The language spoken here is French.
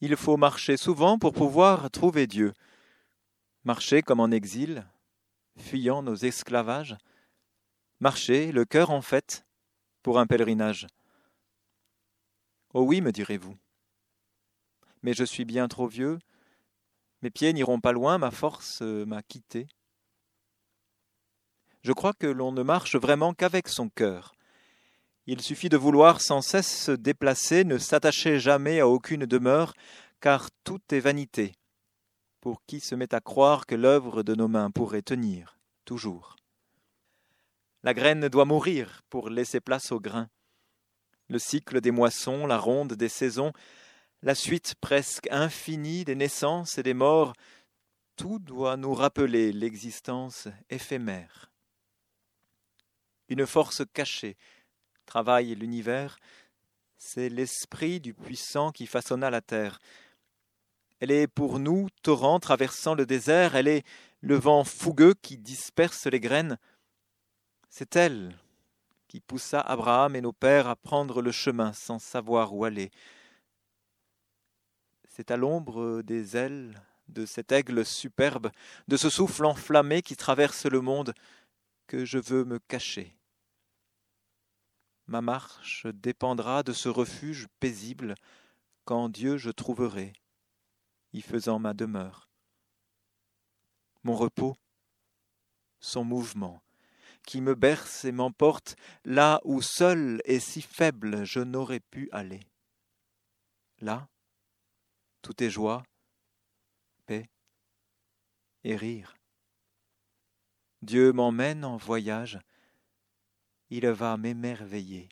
Il faut marcher souvent pour pouvoir trouver Dieu. Marcher comme en exil, fuyant nos esclavages. Marcher, le cœur en fête, pour un pèlerinage. Oh oui, me direz-vous. Mais je suis bien trop vieux, mes pieds n'iront pas loin, ma force m'a quitté. Je crois que l'on ne marche vraiment qu'avec son cœur. Il suffit de vouloir sans cesse se déplacer, ne s'attacher jamais à aucune demeure, car tout est vanité, pour qui se met à croire que l'œuvre de nos mains pourrait tenir toujours? La graine doit mourir pour laisser place au grain. Le cycle des moissons, la ronde des saisons, la suite presque infinie des naissances et des morts, tout doit nous rappeler l'existence éphémère. Une force cachée travaille l'univers, c'est l'esprit du puissant qui façonna la terre. Elle est pour nous torrent traversant le désert, elle est le vent fougueux qui disperse les graines. C'est elle qui poussa Abraham et nos pères à prendre le chemin sans savoir où aller. C'est à l'ombre des ailes de cet aigle superbe, de ce souffle enflammé qui traverse le monde, que je veux me cacher. Ma marche dépendra de ce refuge paisible quand Dieu je trouverai, y faisant ma demeure. Mon repos, son mouvement, qui me berce et m'emporte là où seul et si faible je n'aurais pu aller. Là, tout est joie, paix et rire. Dieu m'emmène en voyage, il va m'émerveiller.